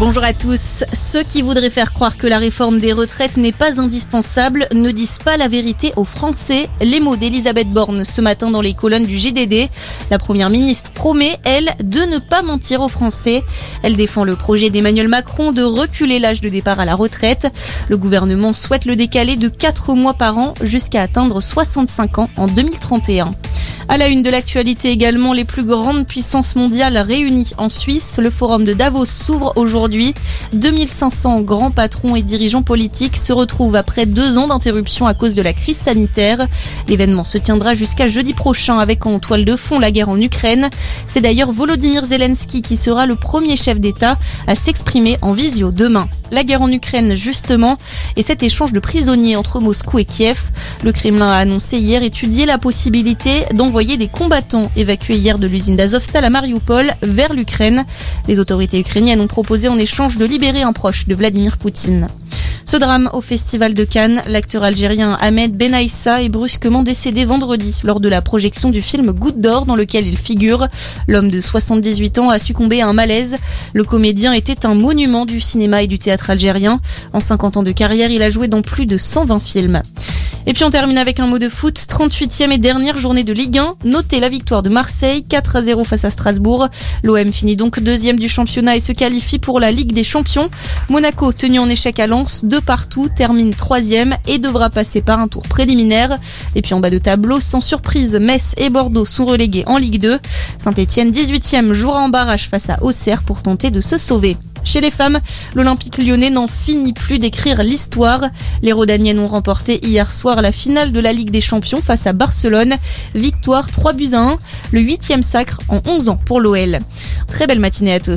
Bonjour à tous. Ceux qui voudraient faire croire que la réforme des retraites n'est pas indispensable ne disent pas la vérité aux Français. Les mots d'Elisabeth Borne ce matin dans les colonnes du GDD. La première ministre promet, elle, de ne pas mentir aux Français. Elle défend le projet d'Emmanuel Macron de reculer l'âge de départ à la retraite. Le gouvernement souhaite le décaler de 4 mois par an jusqu'à atteindre 65 ans en 2031. À la une de l'actualité également, les plus grandes puissances mondiales réunies en Suisse. Le forum de Davos s'ouvre aujourd'hui. 2500 grands patrons et dirigeants politiques se retrouvent après deux ans d'interruption à cause de la crise sanitaire. L'événement se tiendra jusqu'à jeudi prochain avec en toile de fond la guerre en Ukraine. C'est d'ailleurs Volodymyr Zelensky qui sera le premier chef d'État à s'exprimer en visio demain la guerre en Ukraine justement et cet échange de prisonniers entre Moscou et Kiev. Le Kremlin a annoncé hier étudier la possibilité d'envoyer des combattants évacués hier de l'usine d'Azovstal à Mariupol vers l'Ukraine. Les autorités ukrainiennes ont proposé en échange de libérer un proche de Vladimir Poutine. Ce drame au Festival de Cannes, l'acteur algérien Ahmed Benaïssa est brusquement décédé vendredi lors de la projection du film Goutte d'or dans lequel il figure. L'homme de 78 ans a succombé à un malaise. Le comédien était un monument du cinéma et du théâtre algérien. En 50 ans de carrière, il a joué dans plus de 120 films. Et puis on termine avec un mot de foot. 38e et dernière journée de Ligue 1. Notez la victoire de Marseille, 4 à 0 face à Strasbourg. L'OM finit donc deuxième du championnat et se qualifie pour la Ligue des Champions. Monaco, tenu en échec à Lens, de partout, termine troisième et devra passer par un tour préliminaire. Et puis en bas de tableau, sans surprise, Metz et Bordeaux sont relégués en Ligue 2. Saint-Etienne, 18e, jouera en barrage face à Auxerre pour tenter de se sauver. Chez les femmes, l'Olympique lyonnais n'en finit plus d'écrire l'histoire. Les Rodaniennes ont remporté hier soir la finale de la Ligue des Champions face à Barcelone. Victoire 3 buts à 1, le huitième sacre en 11 ans pour l'OL. Très belle matinée à tous.